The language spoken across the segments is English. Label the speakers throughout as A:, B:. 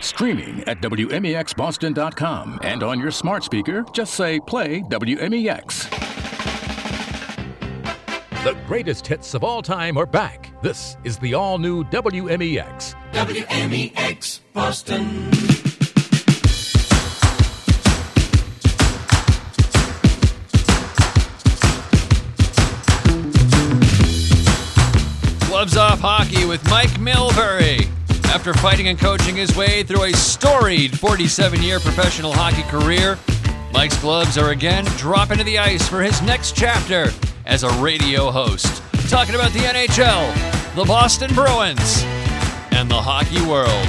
A: Streaming at WMEXBoston.com and on your smart speaker, just say play WMEX.
B: The greatest hits of all time are back. This is the all new WMEX.
C: WMEX Boston.
D: Gloves Off Hockey with Mike Milbury. After fighting and coaching his way through a storied 47 year professional hockey career, Mike's gloves are again dropping to the ice for his next chapter as a radio host. Talking about the NHL, the Boston Bruins, and the hockey world.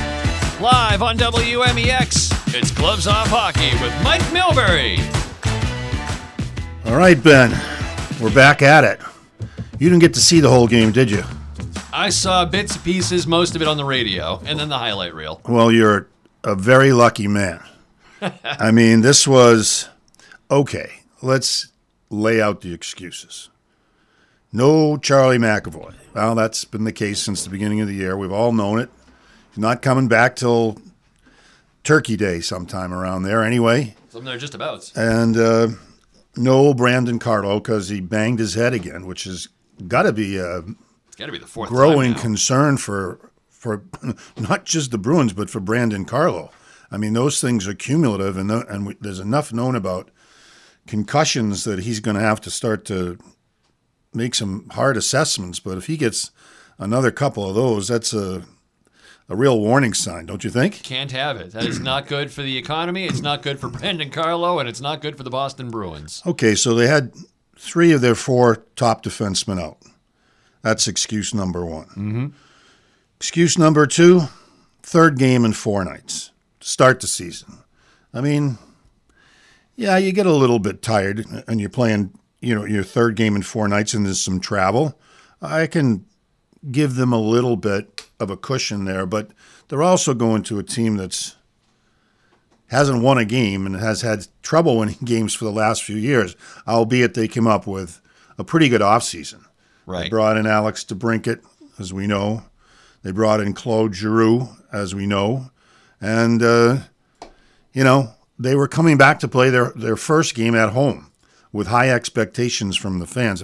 D: Live on WMEX, it's Gloves Off Hockey with Mike Milbury.
E: All right, Ben, we're back at it. You didn't get to see the whole game, did you?
D: I saw bits and pieces, most of it on the radio, and then the highlight reel.
E: Well, you're a very lucky man. I mean, this was okay. Let's lay out the excuses. No Charlie McAvoy. Well, that's been the case since the beginning of the year. We've all known it. He's not coming back till Turkey Day sometime around there, anyway.
D: Some there just about.
E: And uh, no Brandon Carlo because he banged his head again, which has got to be a
D: It's got to be the fourth
E: growing concern for for not just the Bruins but for Brandon Carlo. I mean, those things are cumulative, and tho- and we, there's enough known about concussions that he's going to have to start to make some hard assessments. But if he gets another couple of those, that's a a real warning sign, don't you think?
D: Can't have it. That is not good for the economy. It's not good for Brandon Carlo, and it's not good for the Boston Bruins.
E: Okay, so they had three of their four top defensemen out. That's excuse number one. Mm-hmm. Excuse number two third game in four nights to start the season. I mean, yeah, you get a little bit tired and you're playing, you know, your third game in four nights and there's some travel. I can give them a little bit of a cushion there, but they're also going to a team that's hasn't won a game and has had trouble winning games for the last few years, albeit they came up with a pretty good offseason. They brought in Alex DeBrincat, as we know. They brought in Claude Giroux, as we know. And, uh, you know, they were coming back to play their, their first game at home with high expectations from the fans.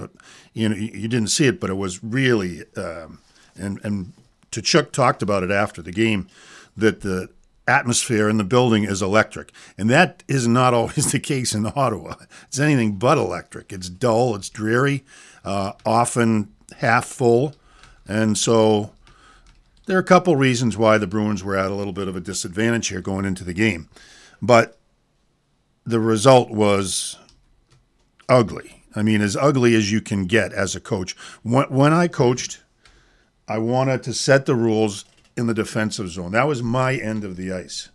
E: You know, you you didn't see it, but it was really, um, and, and Tkachuk talked about it after the game, that the atmosphere in the building is electric. And that is not always the case in Ottawa. It's anything but electric. It's dull, it's dreary, uh, often half full. And so there are a couple reasons why the Bruins were at a little bit of a disadvantage here going into the game. But the result was ugly. I mean, as ugly as you can get as a coach. When, when I coached, I wanted to set the rules in the defensive zone. That was my end of the ice.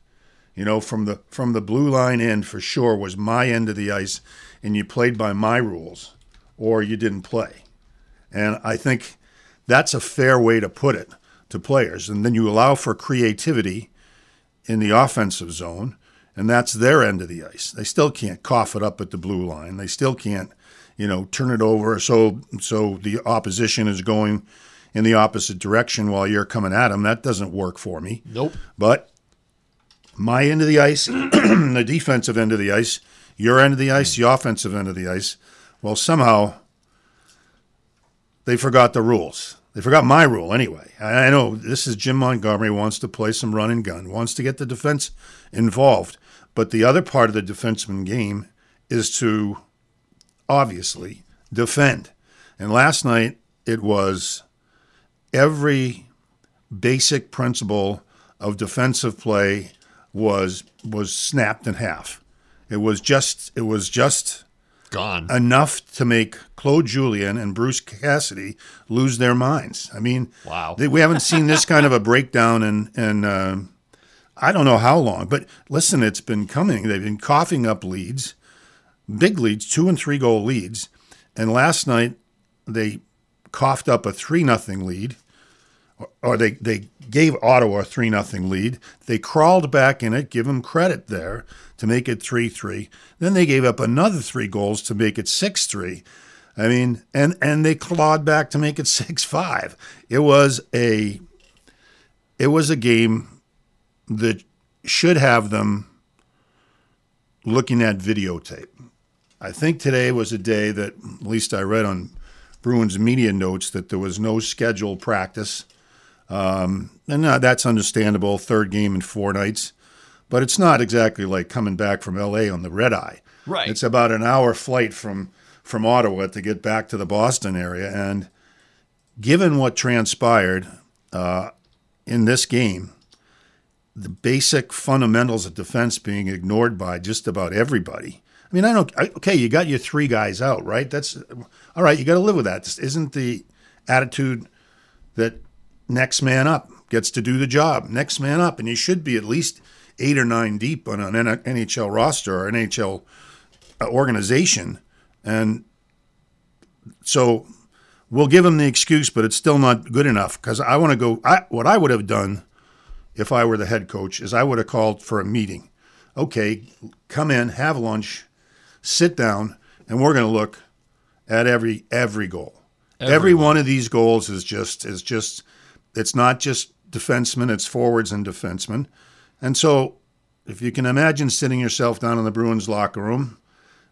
E: You know, from the from the blue line end for sure was my end of the ice, and you played by my rules, or you didn't play. And I think that's a fair way to put it to players. And then you allow for creativity in the offensive zone, and that's their end of the ice. They still can't cough it up at the blue line. They still can't, you know, turn it over so so the opposition is going in the opposite direction while you're coming at them. That doesn't work for me.
D: Nope.
E: But my end of the ice, the defensive end of the ice, your end of the ice, the offensive end of the ice. Well, somehow they forgot the rules. They forgot my rule anyway. I know this is Jim Montgomery wants to play some run and gun, wants to get the defense involved. But the other part of the defenseman game is to obviously defend. And last night it was every basic principle of defensive play was was snapped in half. It was just it was just
D: Gone.
E: enough to make Claude Julien and Bruce Cassidy lose their minds. I mean,
D: Wow.
E: they, we haven't seen this kind of a breakdown in in uh, I don't know how long. But listen, it's been coming. They've been coughing up leads, big leads, two and three goal leads, and last night they coughed up a three nothing lead or they, they gave Ottawa a 3 nothing lead. They crawled back in it, give them credit there to make it 3 3. Then they gave up another three goals to make it 6 3. I mean, and, and they clawed back to make it 6 5. It was a it was a game that should have them looking at videotape. I think today was a day that, at least I read on Bruins media notes, that there was no scheduled practice. Um, and uh, that's understandable, third game in four nights. But it's not exactly like coming back from LA on the red eye.
D: Right.
E: It's about an hour flight from, from Ottawa to get back to the Boston area. And given what transpired uh, in this game, the basic fundamentals of defense being ignored by just about everybody. I mean, I don't. I, okay, you got your three guys out, right? That's all right. You got to live with that. This isn't the attitude that next man up gets to do the job. Next man up, and you should be at least eight or nine deep on an NHL roster or NHL uh, organization, and so we'll give him the excuse, but it's still not good enough because I want to go. I, what I would have done if I were the head coach is I would have called for a meeting. Okay, come in, have lunch, sit down, and we're going to look at every every goal. Every, every one of these goals is just is just it's not just defensemen, it's forwards and defensemen. And so if you can imagine sitting yourself down in the Bruins locker room,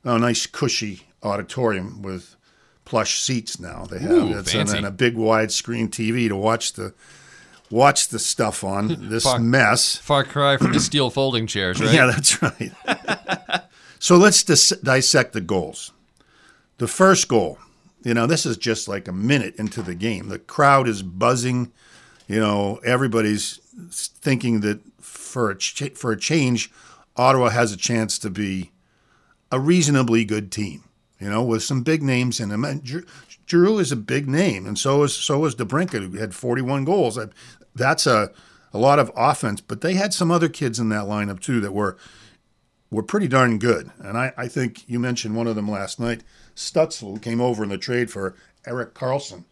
E: a nice cushy auditorium with plush seats now they have
D: Ooh,
E: it's and, and a big widescreen TV to watch the watch the stuff on this
D: Fuck.
E: mess.
D: Far cry from the steel folding chairs, right?
E: Yeah, that's right. so let's dis- dissect the goals. The first goal, you know, this is just like a minute into the game. The crowd is buzzing. You know, everybody's thinking that for a ch- for a change, Ottawa has a chance to be a reasonably good team. You know, with some big names in them. And Giroux is a big name, and so is so is DeBrincat, who had 41 goals. That's a a lot of offense, but they had some other kids in that lineup too that were were pretty darn good. And I, I think you mentioned one of them last night, Stützle, came over in the trade for Erik Karlsson.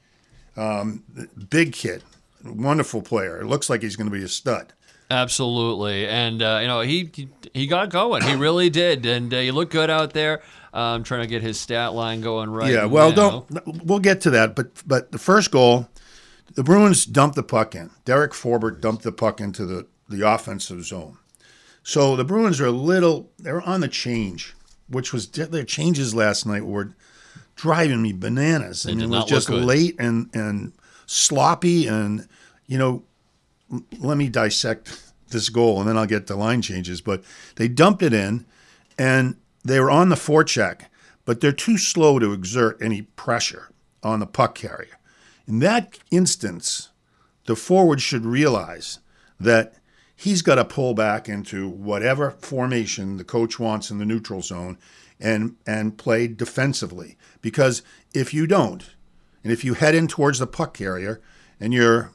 E: Um, big kid, wonderful player. It looks like he's going to be a stud.
D: Absolutely, and uh, you know he he got going. He really did, and uh, he looked good out there. Uh, I'm trying to get his stat line going right.
E: Yeah, well,
D: now.
E: don't we'll get to that, but but the first goal, the Bruins dumped the puck in. Derek Forbort dumped the puck into the the offensive zone. So the Bruins are a little they're on the change, which was their changes last night were driving me bananas. I mean,
D: did
E: it was just
D: good.
E: late and and sloppy, and you know, let me dissect this goal, and then I'll get to line changes. But they dumped it in, and they were on the forecheck, but they're too slow to exert any pressure on the puck carrier. In that instance, the forward should realize that he's got to pull back into whatever formation the coach wants in the neutral zone and and play defensively because if you don't and if you head in towards the puck carrier and you're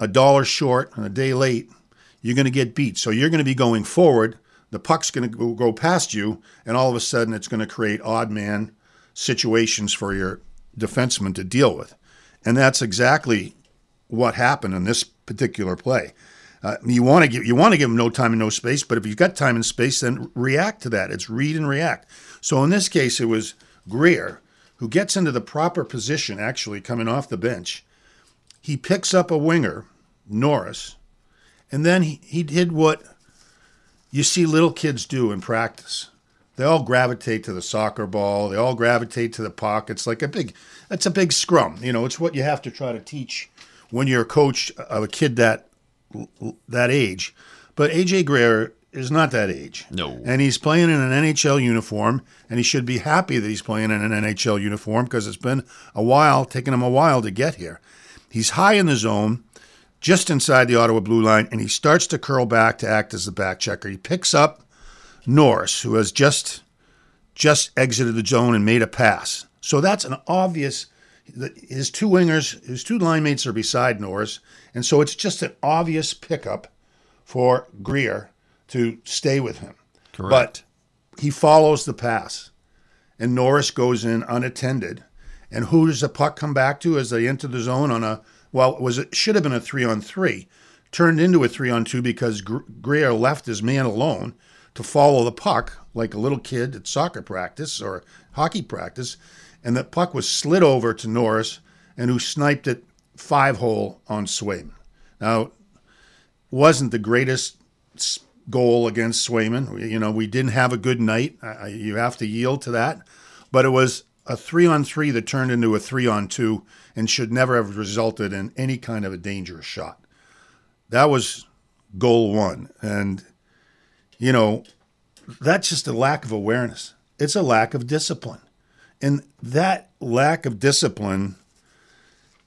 E: a dollar short and a day late you're going to get beat so you're going to be going forward the puck's going to go- past you and all of a sudden it's going to create odd man situations for your defenseman to deal with and that's exactly what happened in this particular play. Uh, you want to give you want to give them no time and no space, but if you've got time and space, then react to that. It's read and react. So in this case, it was Greer who gets into the proper position, actually coming off the bench. He picks up a winger, Norris, and then he, he did what you see little kids do in practice. They all gravitate to the soccer ball. They all gravitate to the puck. It's like a big, that's a big scrum. You know, it's what you have to try to teach when you're a coach of a kid that that age. But AJ Greer is not that age.
D: No.
E: And he's playing in an NHL uniform, and he should be happy that he's playing in an NHL uniform because it's been a while, taking him a while to get here. He's high in the zone, just inside the Ottawa blue line, and he starts to curl back to act as the back checker. He picks up Norris, who has just just exited the zone and made a pass. So that's an obvious. His two wingers, his two line mates are beside Norris, and so it's just an obvious pickup for Greer to stay with him.
D: Correct.
E: But he follows the pass, and Norris goes in unattended. And who does the puck come back to as they enter the zone on a well? It was it should have been a three on three, turned into a three on two because Gr- Greer left his man alone to follow the puck like a little kid at soccer practice or hockey practice, and that puck was slid over to Norris, and who sniped it five hole on Swayman. Now, wasn't the greatest goal against Swayman. You know, we didn't have a good night. I, you have to yield to that. But it was a three on three that turned into a three on two and should never have resulted in any kind of a dangerous shot. That was goal one. And, you know, that's just a lack of awareness. It's a lack of discipline. And that lack of discipline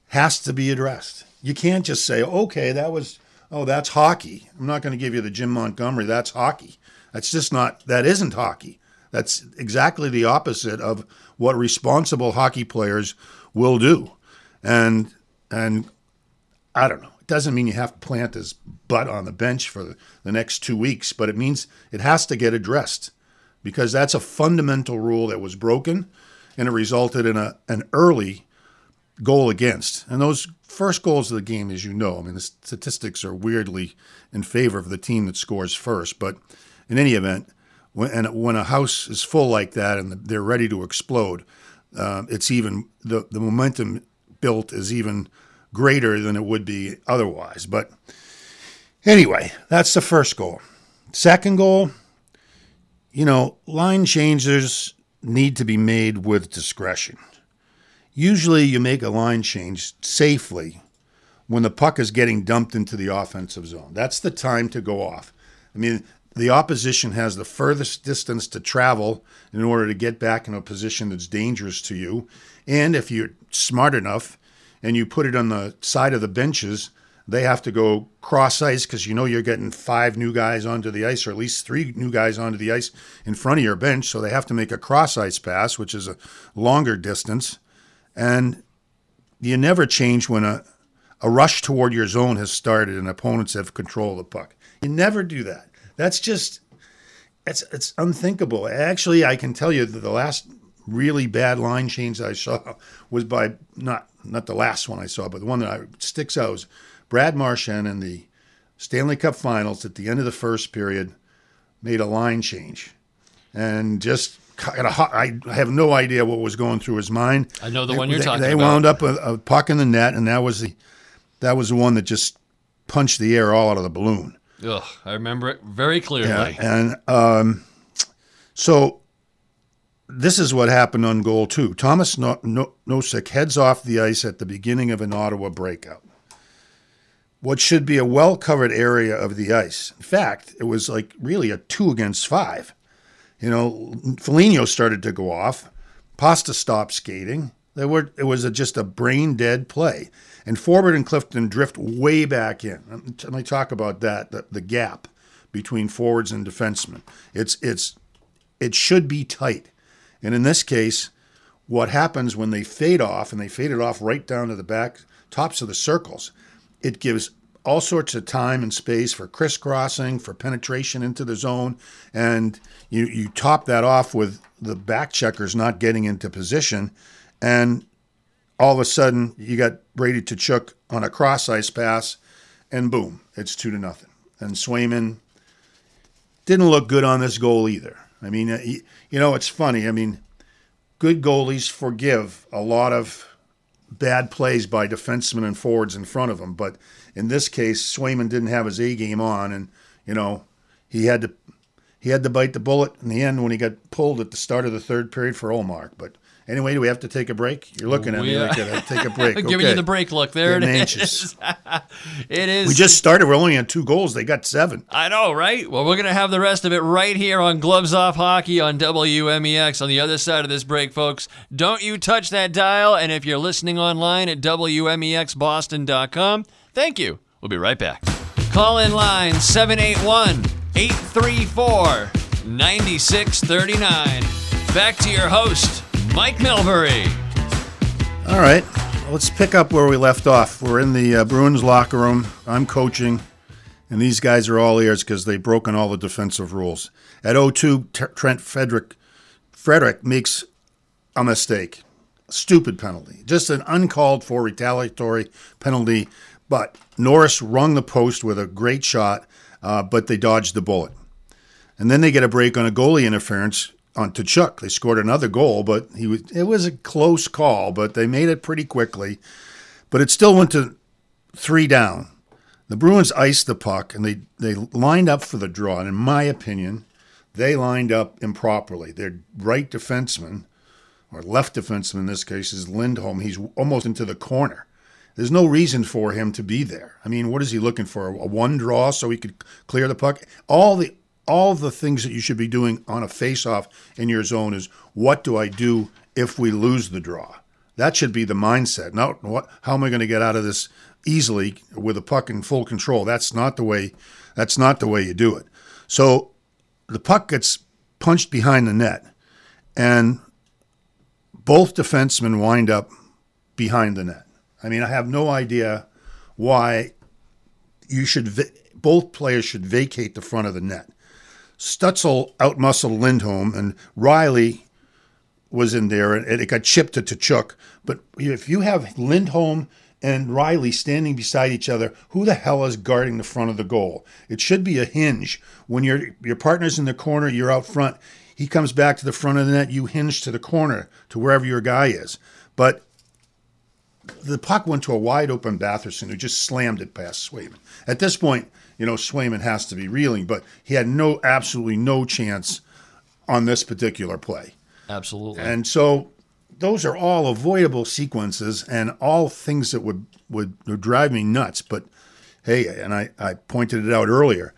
E: has to be addressed. You can't just say, okay, that was, oh, that's hockey. I'm not going to give you the Jim Montgomery, that's hockey. That's just not, that isn't hockey. That's exactly the opposite of what responsible hockey players will do. And, and I don't know. It doesn't mean you have to plant his butt on the bench for the, next two weeks, but it means it has to get addressed because that's a fundamental rule that was broken and it resulted in a, an early goal against. And those first goals of the game, as you know, I mean, the statistics are weirdly in favor of the team that scores first. But in any event, when, and when a house is full like that and they're ready to explode, uh, it's even the, the momentum built is even greater than it would be otherwise. But anyway, that's the first goal. Second goal, you know, line changes need to be made with discretion. Usually, you make a line change safely when the puck is getting dumped into the offensive zone. That's the time to go off. I mean, the opposition has the furthest distance to travel in order to get back in a position that's dangerous to you. And if you're smart enough and you put it on the side of the benches, they have to go cross ice because you know you're getting five new guys onto the ice, or at least three new guys onto the ice in front of your bench. So they have to make a cross ice pass, which is a longer distance. And you never change when a, a rush toward your zone has started and opponents have control of the puck. You never do that. That's just it's it's unthinkable. Actually, I can tell you that the last really bad line change I saw was by not not the last one I saw, but the one that I, sticks out was Brad Marchand in the Stanley Cup Finals at the end of the first period made a line change and just I have no idea what was going through his mind.
D: I know the one you're
E: they,
D: talking
E: they
D: about.
E: They wound up a, a, puck in the net, and that was the that was the one that just punched the air all out of the balloon.
D: Ugh, I remember it very clearly.
E: Yeah, and um, so this is what happened on goal two. Thomas Nosek heads off the ice at the beginning of an Ottawa breakout. What should be a well covered area of the ice. In fact, it was like really a two against five. You know, Foligno started to go off. Pasta stopped skating. There were it was a, just a brain dead play, and Forbort and Clifton drift way back in. Let me talk about that. The, the gap between forwards and defensemen. It's it's it should be tight, and in this case, what happens when they fade off and they fade it off right down to the back tops of the circles, it gives all sorts of time and space for crisscrossing, for penetration into the zone, and you you top that off with the back checkers not getting into position, and all of a sudden you got Brady Tkachuk on a cross ice pass, and boom, it's two to nothing. And Swayman didn't look good on this goal either. I mean, uh, you know, it's funny. I mean, good goalies forgive a lot of bad plays by defensemen and forwards in front of them, but in this case, Swayman didn't have his A game on, and you know he had to he had to bite the bullet in the end when he got pulled at the start of the third period for Ullmark. But anyway, do we have to take a break? You're looking at
D: we,
E: me like I take a break.
D: Giving
E: okay.
D: you the break look. There
E: Getting
D: it
E: anxious.
D: is. it is.
E: We just started. We're only on two goals. They got seven.
D: I know, right? Well, we're going to have the rest of it right here on Gloves Off Hockey on WMEX on the other side of this break, folks. Don't you touch that dial. And if you're listening online at WMEXBoston.com, thank you. We'll be right back. Call in line 781 834 9639. Back to your host, Mike Milbury.
E: All right, let's pick up where we left off. We're in the uh, Bruins locker room. I'm coaching, and these guys are all ears because they've broken all the defensive rules. At 0-2, T- Trent Frederic Frederic makes a mistake. Stupid penalty. Just an uncalled for retaliatory penalty. But Norris rung the post with a great shot, uh, but they dodged the bullet. And then they get a break on a goalie interference on Tkachuk. They scored another goal, but he was it was a close call, but they made it pretty quickly. But it still went to three down. The Bruins iced the puck and they, they lined up for the draw. And in my opinion, they lined up improperly. Their right defenseman, or left defenseman in this case, is Lindholm. He's almost into the corner. There's no reason for him to be there. I mean, what is he looking for? A one draw so he could clear the puck? All the all the things that you should be doing on a face-off in your zone is what do I do if we lose the draw? That should be the mindset. Not what how am I going to get out of this easily with a puck in full control. That's not the way that's not the way you do it. So the puck gets punched behind the net and both defensemen wind up behind the net. I mean, I have no idea why you should both players should vacate the front of the net. Stützle outmuscled Lindholm, and Riley was in there, and it got chipped to Tkachuk. But if you have Lindholm and Riley standing beside each other, who the hell is guarding the front of the goal? It should be a hinge. When your your partner's in the corner, you're out front. He comes back to the front of the net, you hinge to the corner to wherever your guy is. But the puck went to a wide open Batherson who just slammed it past Swayman. At this point, you know, Swayman has to be reeling, but he had no absolutely no chance on this particular play.
D: Absolutely.
E: And so those are all avoidable sequences and all things that would, would, would drive me nuts. But hey, and I, I pointed it out earlier,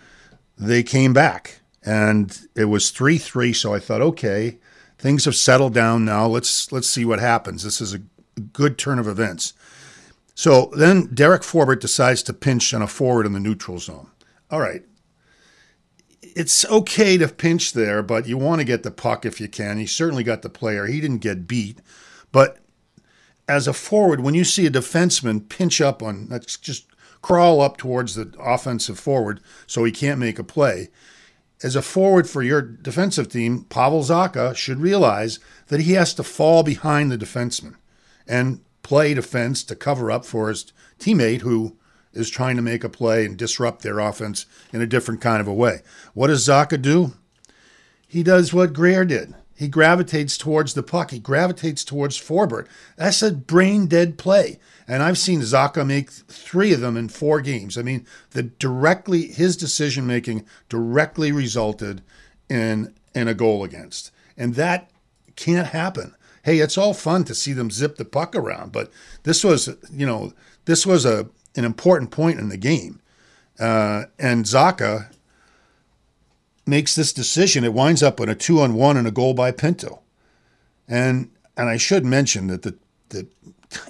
E: they came back and it was 3 3. So I thought, okay, things have settled down now. Let's, let's see what happens. This is a good turn of events. So then Derek Forbort decides to pinch on a forward in the neutral zone. All right. It's okay to pinch there, but you want to get the puck if you can. He certainly got the player. He didn't get beat. But as a forward, when you see a defenseman pinch up on, let's just crawl up towards the offensive forward so he can't make a play. As a forward for your defensive team, Pavel Zacha should realize that he has to fall behind the defenseman and play defense to cover up for his teammate who is trying to make a play and disrupt their offense in a different kind of a way. What does Zacha do? He does what Greer did. He gravitates towards the puck. He gravitates towards Forbort. That's a brain dead play. And I've seen Zacha make three of them in four games. I mean, the directly his decision making directly resulted in in a goal against. And that can't happen hey, it's all fun to see them zip the puck around, but this was, you know, this was a an important point in the game. Uh, and Zacha makes this decision. It winds up in a two on one and a goal by Pinto. And and I should mention that the that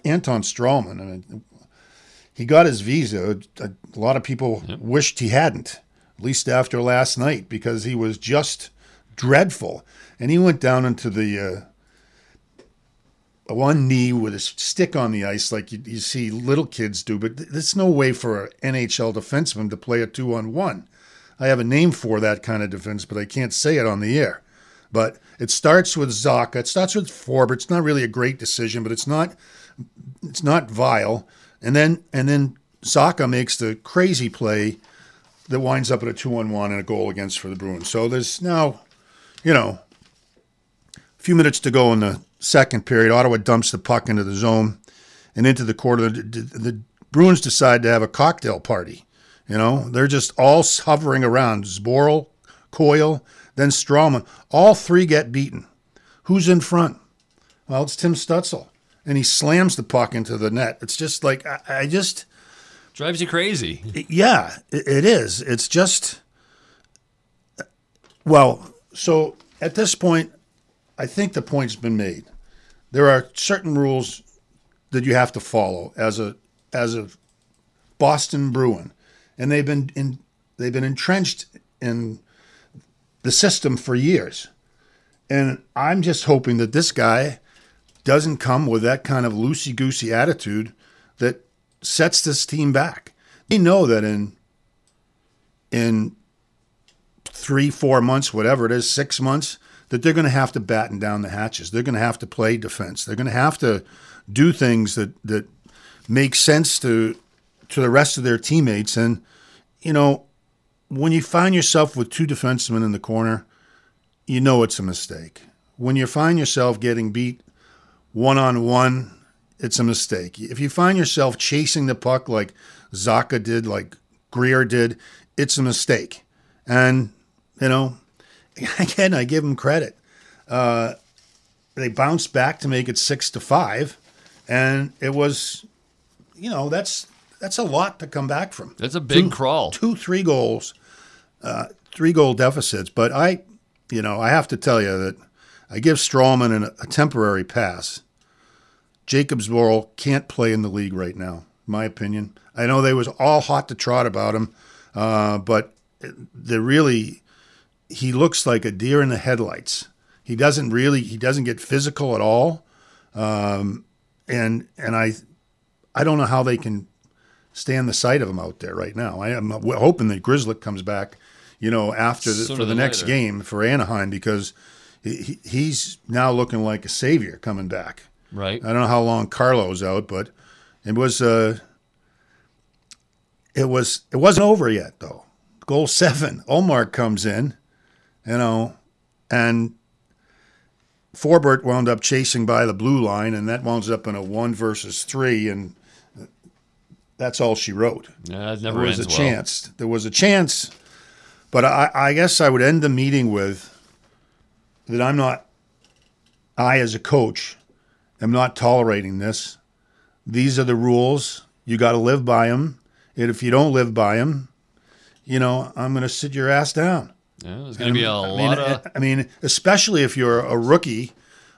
E: Anton Stralman, I mean, he got his visa. A, a lot of people yep. wished he hadn't, at least after last night, because he was just dreadful. And he went down into the uh, one knee with a stick on the ice like you, you see little kids do, but there's no way for an NHL defenseman to play a two on one. I have a name for that kind of defense, but I can't say it on the air. But it starts with Zacha. It starts with Forbort. It's not really a great decision, but it's not it's not vile. And then and then Zacha makes the crazy play that winds up at a two on one and a goal against for the Bruins. So there's now, you know, a few minutes to go in the second period, Ottawa dumps the puck into the zone and into the quarter. The, the Bruins decide to have a cocktail party. You know, they're just all hovering around. Zboril, Coyle, then Stralman. All three get beaten. Who's in front? Well, it's Tim Stützle. And he slams the puck into the net. It's just like, I, I just.
D: Drives you crazy.
E: It, yeah, it, it is. It's just. Well, so at this point, I think the point's been made there are certain rules that you have to follow as a as a Boston Bruin, and they've been in they've been entrenched in the system for years. And I'm just hoping that this guy doesn't come with that kind of loosey goosey attitude that sets this team back. They know that in in three, four months, whatever it is, six months, that they're going to have to batten down the hatches. They're going to have to play defense. They're going to have to do things that that make sense to to the rest of their teammates. And you know, when you find yourself with two defensemen in the corner, you know it's a mistake. When you find yourself getting beat one on one, it's a mistake. If you find yourself chasing the puck like Zacha did, like Greer did. It's a mistake, and you know, again, I give them credit. Uh, they bounced back to make it six to five, and it was, you know, that's that's a lot to come back from.
D: That's a big
E: Two-
D: crawl.
E: Two, three goals, uh, three goal deficits. But I, you know, I have to tell you that I give Stralman an, a temporary pass. Jakub Zboril can't play in the league right now, my opinion. I know they was all hot to trot about him, uh, but they really he looks like a deer in the headlights. He doesn't really he doesn't get physical at all, um, and and I I don't know how they can stand the sight of him out there right now. I am hoping that Grzelcyk comes back, you know, after the,
D: Sooner
E: for the next
D: later.
E: game for Anaheim because he- he's now looking like a savior coming back.
D: Right.
E: I don't know how long Carlo's out, but it was uh, it was it wasn't over yet though. Goal seven, Ullmark comes in, you know, and Forbort wound up chasing by the blue line, and that wounds up in a one versus three, and that's all she wrote.
D: Yeah, it never
E: There was a
D: well.
E: chance. There was a chance, but I, I guess I would end the meeting with that I'm not. I, as a coach, am not tolerating this. These are the rules. You got to live by them. And if you don't live by them, you know I'm going to sit your ass down.
D: Yeah, there's going to be a
E: I mean,
D: lot of.
E: I mean, especially if you're a rookie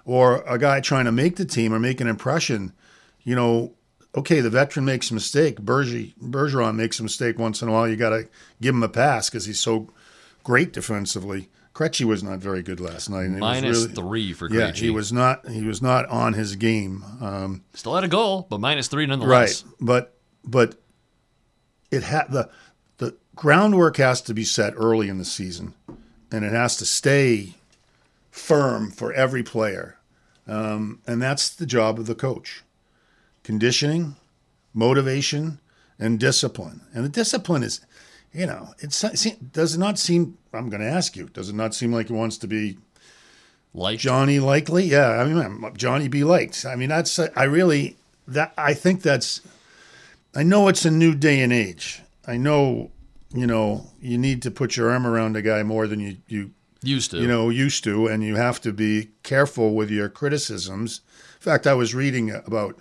E: or a guy trying to make the team or make an impression. You know, okay, the veteran makes a mistake. Berge, Bergeron makes a mistake once in a while. You got to give him a pass because he's so great defensively. Krejci was not very good last night.
D: Minus
E: really-
D: three for
E: Yeah,
D: Krejci.
E: he was not. He was not on his game. Um,
D: Still had a goal, but minus three nonetheless.
E: right, but but it had the groundwork has to be set early in the season, and it has to stay firm for every player, um, and that's the job of the coach: conditioning, motivation, and discipline. And the discipline is, you know, it does it not seem. I'm going to ask you: Does it not seem like he wants to be
D: Like
E: Johnny likely? Yeah, I mean Johnny be liked. I mean that's I really that I think that's I know it's a new day and age. I know you know you need to put your arm around a guy more than you you
D: used to.
E: you know used to, and you have to be careful with your criticisms. In fact, I was reading about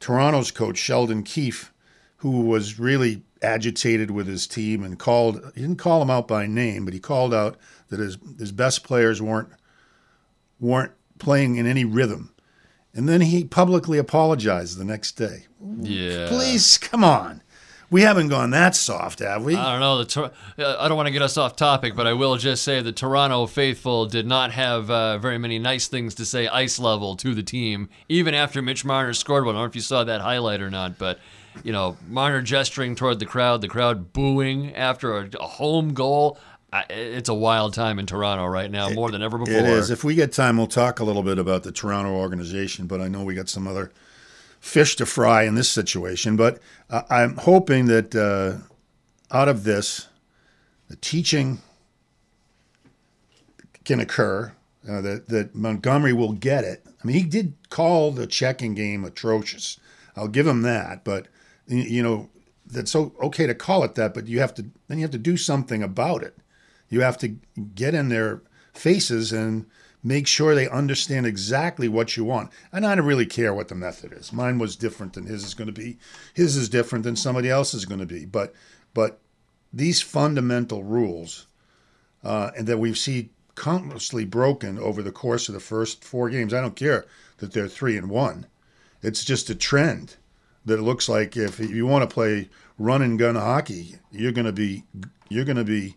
E: Toronto's coach Sheldon Keefe, who was really agitated with his team and called. He didn't call him out by name, but he called out that his his best players weren't weren't playing in any rhythm. And then he publicly apologized the next day.
D: yeah.
E: Please, come on. We haven't gone that soft, have we?
D: I don't know. The Tor- uh, I don't want to get us off topic, but I will just say the Toronto faithful did not have uh, very many nice things to say ice level to the team, even after Mitch Marner scored one. I don't know if you saw that highlight or not, but you know Marner gesturing toward the crowd, the crowd booing after a, a home goal. I, it's a wild time in Toronto right now, more than ever before.
E: It is. If we get time, we'll talk a little bit about the Toronto organization, but I know we got some other fish to fry in this situation. But uh, I'm hoping that uh, out of this, the teaching can occur, uh, that, that Montgomery will get it. I mean, he did call the checking game atrocious. I'll give him that, but you know that's okay to call it that, but you have to then you have to do something about it. You have to get in their faces and make sure they understand exactly what you want. And I don't really care what the method is. Mine was different than his is going to be. His is different than somebody else is going to be. But but these fundamental rules uh, and that we've seen countlessly broken over the course of the first four games. I don't care that they're three and one. It's just a trend that it looks like if you want to play run and gun hockey, you're going to be you're going to be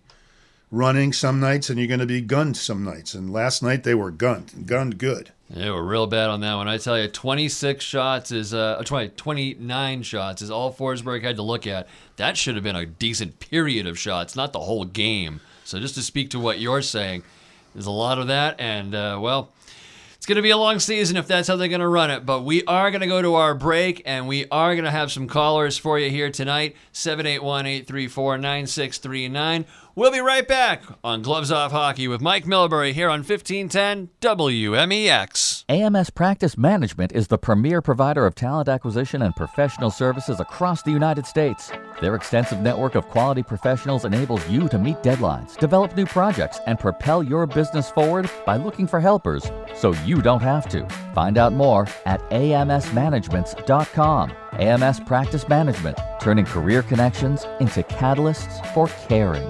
E: running some nights and you're going to be gunned some nights. And last night they were gunned, gunned good.
D: They were real bad on that one. I tell you, 26 shots is, uh, 20, 29 shots is all Forsberg had to look at. That should have been a decent period of shots, not the whole game. So just to speak to what you're saying, there's a lot of that. And, uh, well, it's going to be a long season if that's how they're going to run it. But we are going to go to our break and we are going to have some callers for you here tonight 781 834 9639. We'll be right back on Gloves Off Hockey with Mike Milbury here on 1510 WMEX.
F: AMS Practice Management is the premier provider of talent acquisition and professional services across the United States. Their extensive network of quality professionals enables you to meet deadlines, develop new projects, and propel your business forward by looking for helpers so you don't have to. Find out more at amsmanagements.com. AMS Practice Management, turning career connections into catalysts for caring.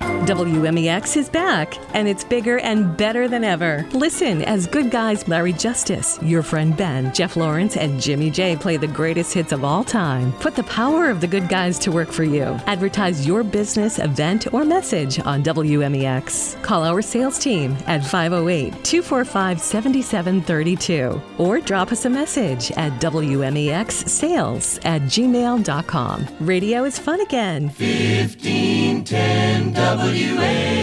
G: WMEX is back, and it's bigger and better than ever. Listen as good guys Larry Justice, your friend Ben, Jeff Lawrence, and Jimmy J play the greatest hits of all time. Put the power of the good guys to work for you. Advertise your business, event, or message on WMEX. Call our sales team at 508 245 7732 or drop us a message at WMEXsales at gmail.com. Radio is fun again.
C: 1510 WMEX.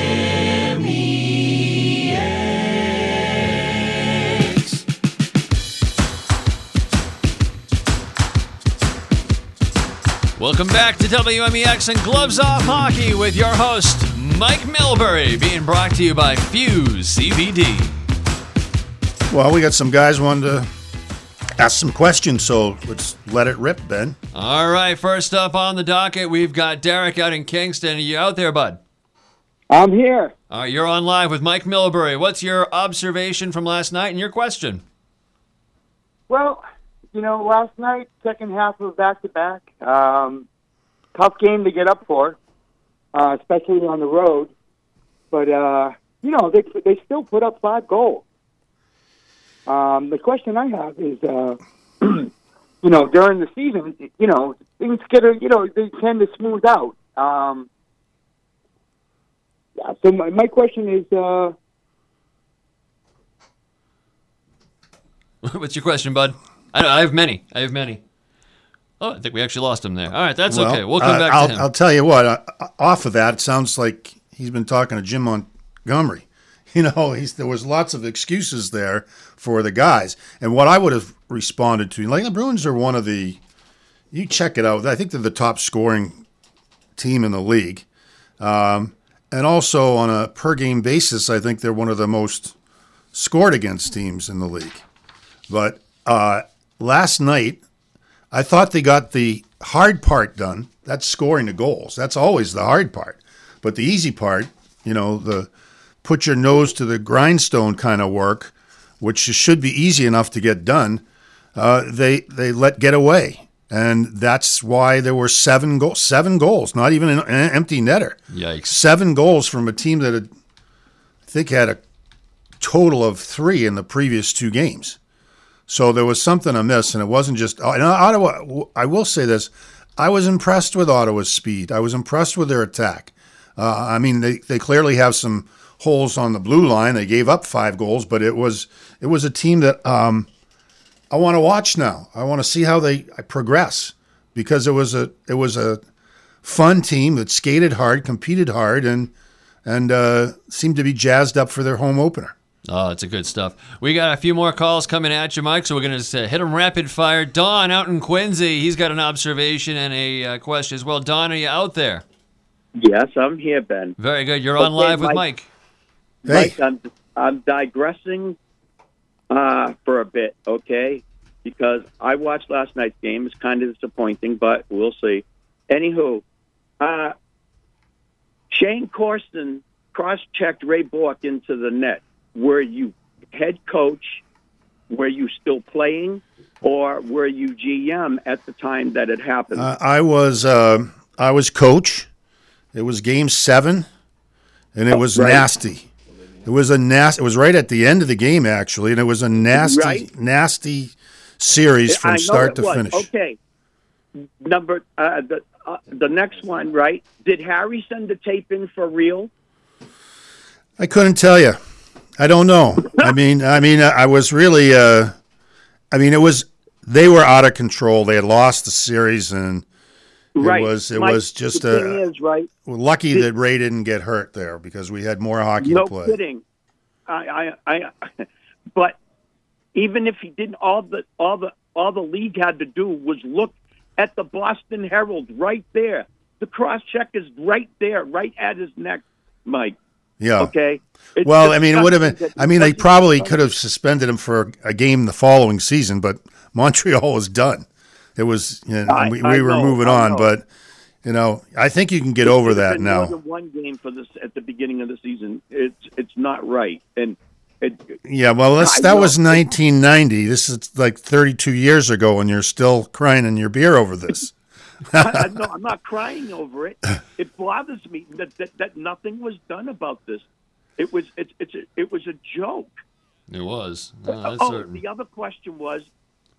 D: Welcome back to WMEX and Gloves Off Hockey with your host, Mike Milbury, being brought to you by Fuse CBD.
E: Well, we got some guys wanting to ask some questions, so let's let it rip, Ben.
D: All right, first up on the docket, we've got Derek out in Kingston. Are you out there, bud?
H: I'm here.
D: All right, you're on live with Mike Milbury. What's your observation from last night and your question?
H: Well, you know, last night, second half of back to back, um, tough game to get up for, uh, especially on the road. But uh, you know, they they still put up five goals. Um, the question I have is, uh, you know, during the season, you know, things get you know, they tend to smooth out. Um, so my, my question is, uh,
D: What's your question, bud? I, I have many. I have many. Oh, I think we actually lost him there. All right, that's okay. We'll come
E: uh,
D: back
E: I'll,
D: to him.
E: I'll tell you what. Uh, off of that, it sounds like he's been talking to Jim Montgomery. You know, he's, there was lots of excuses there for the guys, and what I would have responded to, like the Bruins are one of the. You check it out. I think they're the top scoring team in the league, um, and also on a per game basis, I think they're one of the most scored against teams in the league. But uh, last night, I thought they got the hard part done. That's scoring the goals. That's always the hard part. But the easy part, you know, the put your nose to the grindstone kind of work, which should be easy enough to get done, uh, they they let get away, and that's why there were seven goals. Seven goals, not even an, empty netter.
D: Yikes!
E: Seven goals from a team that had, I think had a total of three in the previous two games. So there was something amiss, and it wasn't just and Ottawa. I will say this: I was impressed with Ottawa's speed. I was impressed with their attack. Uh, I mean, they, they clearly have some holes on the blue line. They gave up five goals, but it was it was a team that um, I want to watch now. I want to see how they progress because it was a it was a fun team that skated hard, competed hard, and and uh, seemed to be jazzed up for their home opener.
D: Oh, it's a good stuff. We got a few more calls coming at you, Mike, so we're going to uh, hit them rapid fire. Don out in Quincy, he's got an observation and a uh, question as well. Don, are you out there?
I: Yes, I'm here, Ben.
D: Very good. You're on live with Mike.
I: Mike, I'm, I'm digressing uh, for a bit, okay? Because I watched last night's game. It's kind of disappointing, but we'll see. Anywho, uh, Shayne Corson cross-checked Ray Bourque into the net. Were you head coach? Were you still playing? Or were you GM at the time that it happened?
E: Uh, I was uh, I was coach. It was game seven, and it was
I: right.
E: nasty. It was a nasty. It was right at the end of the game, actually, and it was a nasty,
I: Right.
E: nasty series from start to
I: was.
E: finish.
I: Okay. Number uh, the uh, the next one, right? Did Harry send the tape in for real?
E: I couldn't tell you. I don't know. I mean, I mean, I was really. Uh, I mean, it was they were out of control. They had lost the series, and it
I: Right.
E: was it
I: Mike,
E: was just a
I: is, right.
E: lucky
I: the-
E: that Ray didn't get hurt there because we had more hockey
I: no
E: to play.
I: No kidding. I, I, I, but even if he didn't, all the all the all the league had to do was look at the Boston Herald right there. The cross check is right there, right at his neck, Mike.
E: Yeah.
I: Okay. It's
E: Well, I mean, it would have been. I mean, they probably could have suspended him for a game the following season, but Montreal was done. It was. You know,
I: I-
E: we,
I: I
E: we were
I: know,
E: moving
I: I
E: on,
I: know.
E: but you know, I think you can get over
I: It should have
E: that now.
I: More than one game for this at the beginning of the season. It's it's not right, and it,
E: Yeah, well, that's, that
I: know.
E: was 1990. This is like 32 years ago, and you're still crying in your beer over this.
I: I, I, no, I'm not crying over it. It bothers me that, that that nothing was done about this. It was it's it's a, it was a joke.
D: It was. No, that's
I: oh,
D: certain.
I: the other question was,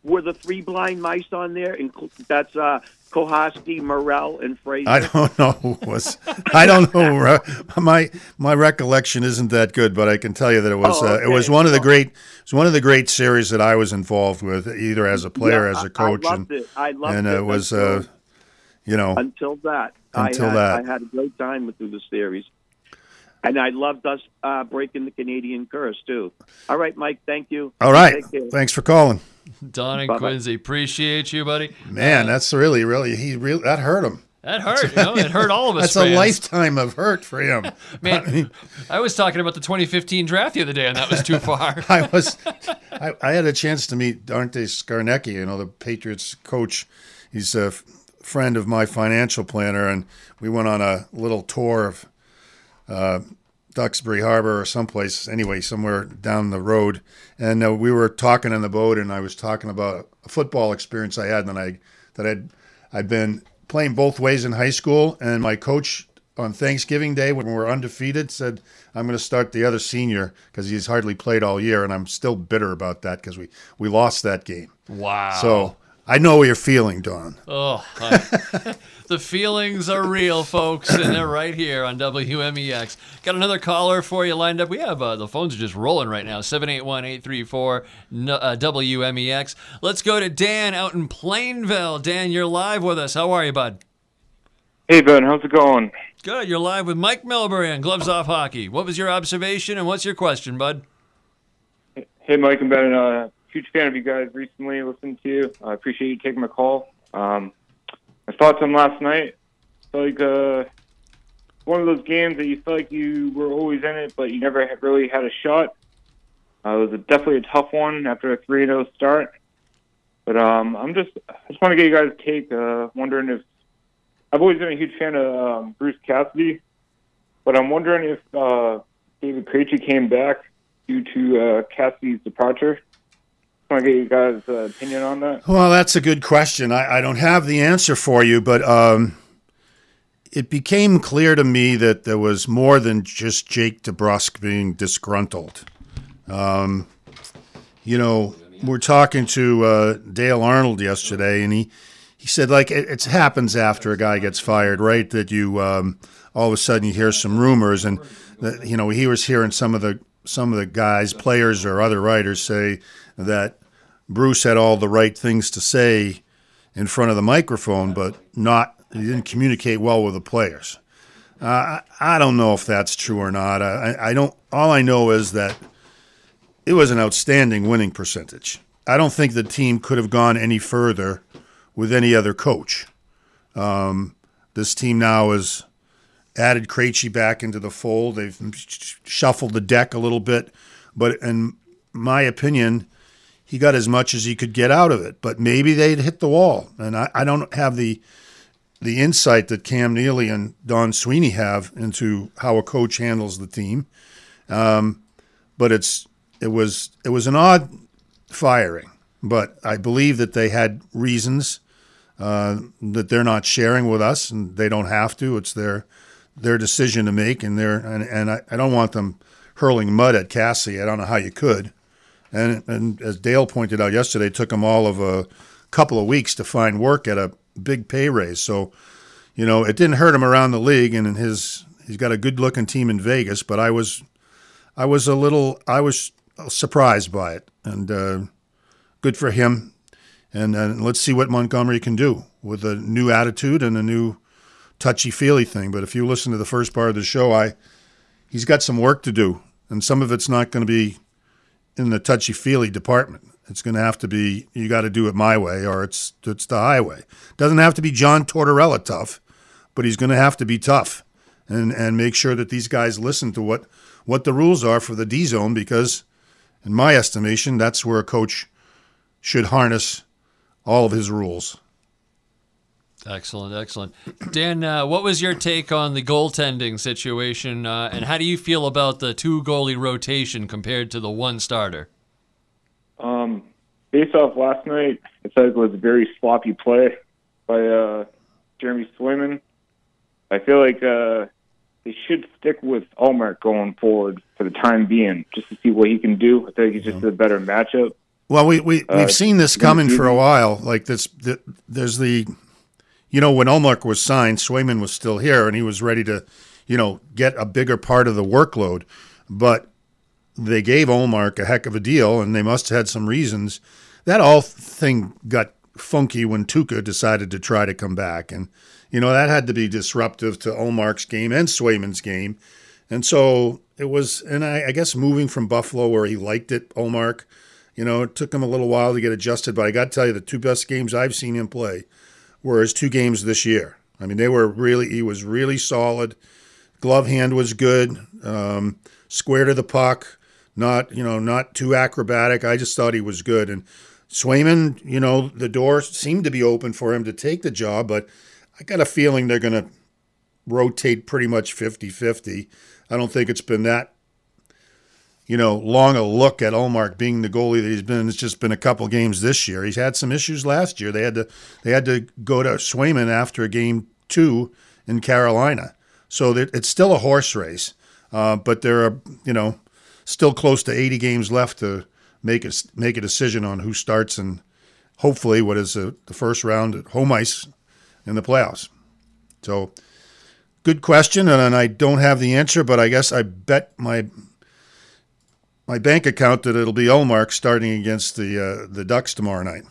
I: were the three blind mice on there? Inclu- That's uh, Kohaski, Morel, and Fraser.
E: I don't know who was. I don't know. My my recollection isn't that good, but I can tell you that it was.
I: Oh,
E: uh, it was one of the great. It was one of the great series that I was involved with, either as a player,
I: Yeah,
E: as a coach,
I: I loved
E: and
I: it. I loved
E: and
I: it
E: it was,
I: until-
E: uh, you know,
I: until that.
E: Until
I: I had,
E: that.
I: I had a great time with through the series, and I loved us uh, breaking the Canadian curse too. All right, Mike. Thank you.
E: all right. Thanks for calling,
D: Don and
I: Bye-bye.
D: Quincy, appreciate you, buddy.
E: man.
D: Uh,
E: that's really, really. He really that hurt him.
D: that hurt. You know, it hurt all of us.
E: That's
D: fans.
E: a lifetime of hurt for him.
D: Man, I was talking about the 2015 draft the other day, and that was too far.
E: I was, I, I had a chance to meet Dante Scarnecchia, you know, the Patriots coach. He's a f- friend of my financial planner, and we went on a little tour of uh, Duxbury Harbor or someplace, anyway, somewhere down the road. And uh, we were talking on the boat, and I was talking about a football experience I had, and I that I'd I'd been playing both ways in high school, and my coach on Thanksgiving Day when we were undefeated said I'm going to start the other senior because he's hardly played all year, and I'm still bitter about that because we we lost that game.
D: Wow.
E: So I know what you're feeling, Don.
D: Oh, I- the feelings are real, folks, and they're right here on WMEX. Got another caller for you lined up. We have uh, the phones are just rolling right now 781 834 uh, WMEX. Let's go to Dan out in Plainville. Dan, you're live with us. How are you, bud?
J: Hey, Ben, how's it going?
D: Good. You're live with Mike Milbury on Gloves Off Hockey. What was your observation and what's your question, bud?
J: Hey, Mike and Ben, uh, huge fan of you guys recently. Listened to you. I appreciate you taking my call. Um, my thoughts on last night. Felt like uh, one of those games that you felt like you were always in it, but you never really had a shot. Uh, it was a, definitely a tough one after a 3 0 start. But um, I'm just, I just want to get you guys' take. Uh, wondering if I've always been a huge fan of um, Bruce Cassidy, but I'm wondering if uh, David Krejci came back due to uh, Cassidy's departure. Want to get you guys' uh, opinion on that.
E: Well, that's a good question. I, I don't have the answer for you, but um, it became clear to me that there was more than just Jake DeBrusk being disgruntled. Um, you know, we're talking to uh, Dale Arnold yesterday, and he, he said, like, it, it happens after a guy gets fired, right? That you um, all of a sudden you hear some rumors, and that, you know he was hearing some of the some of the guys, players or other writers say that Bruce had all the right things to say in front of the microphone, but not he didn't communicate well with the players. Uh, I, don't know if that's true or not. I, I don't. All I know is that it was an outstanding winning percentage. I don't think the team could have gone any further with any other coach. Um, this team now has added Krejci back into the fold. They've sh- shuffled the deck a little bit, but in my opinion, he got as much as he could get out of it. But maybe they'd hit the wall, and I, I don't have the the insight that Cam Neely and Don Sweeney have into how a coach handles the team. Um, but it's it was it was an odd firing, but I believe that they had reasons uh, that they're not sharing with us, and they don't have to. It's their their decision to make, and they're and, and I, I don't want them hurling mud at Cassie. I don't know how you could. And and as Dale pointed out yesterday, it took them all of a couple of weeks to find work at a big pay raise. So, you know, it didn't hurt him around the league, and his he's got a good looking team in Vegas. But I was I was a little, I was surprised by it, and uh, good for him. And, and let's see what Montgomery can do with a new attitude and a new touchy feely thing. But if you listen to the first part of the show, I he's got some work to do, and some of it's not going to be in the touchy feely department. It's going to have to be you got to do it my way, or it's it's the highway. Doesn't have to be John Tortorella tough, but he's going to have to be tough, and and make sure that these guys listen to what what the rules are for the D zone because, in my estimation, that's where a coach should harness all of his rules.
D: Excellent, excellent. Dan, uh, what was your take on the goaltending situation, uh, and how do you feel about the two goalie rotation compared to the one starter?
J: Um, based off last night, I thought it was a very sloppy play by uh, Jeremy Swayman. I feel like uh, they should stick with Ullmark going forward for the time being, just to see what he can do. I think he's just a better matchup.
E: Well, we we
J: Uh,
E: we've seen this coming for a while. Like this, the, there's the, you know, when Ullmark was signed, Swayman was still here, and he was ready to, you know, get a bigger part of the workload. But they gave Ullmark a heck of a deal, and they must have had some reasons. That all thing got funky when Tuukka decided to try to come back, and you know that had to be disruptive to Ullmark's game and Swayman's game, and so it was. And I, I guess moving from Buffalo, where he liked it, Ullmark. You know, it took him a little while to get adjusted, but I got to tell you, the two best games I've seen him play were his two games this year. I mean, they were really, he was really solid. Glove hand was good. Um, square to the puck, not, you know, not too acrobatic. I just thought he was good. And Swayman, you know, the door seemed to be open for him to take the job, but I got a feeling they're going to rotate pretty much 50 50. I don't think it's been that you know, long a look at Ullmark being the goalie that he's been. It's just been a couple games this year. He's had some issues last year. They had to they had to go to Swayman after a game two in Carolina. So it's still a horse race, uh, but there are you know still close to 80 games left to make a make a decision on who starts and hopefully what is a, the first round at home ice in the playoffs. So good question, and I don't have the answer, but I guess I bet my my bank account that it'll be Ullmark starting against the uh, the Ducks tomorrow night.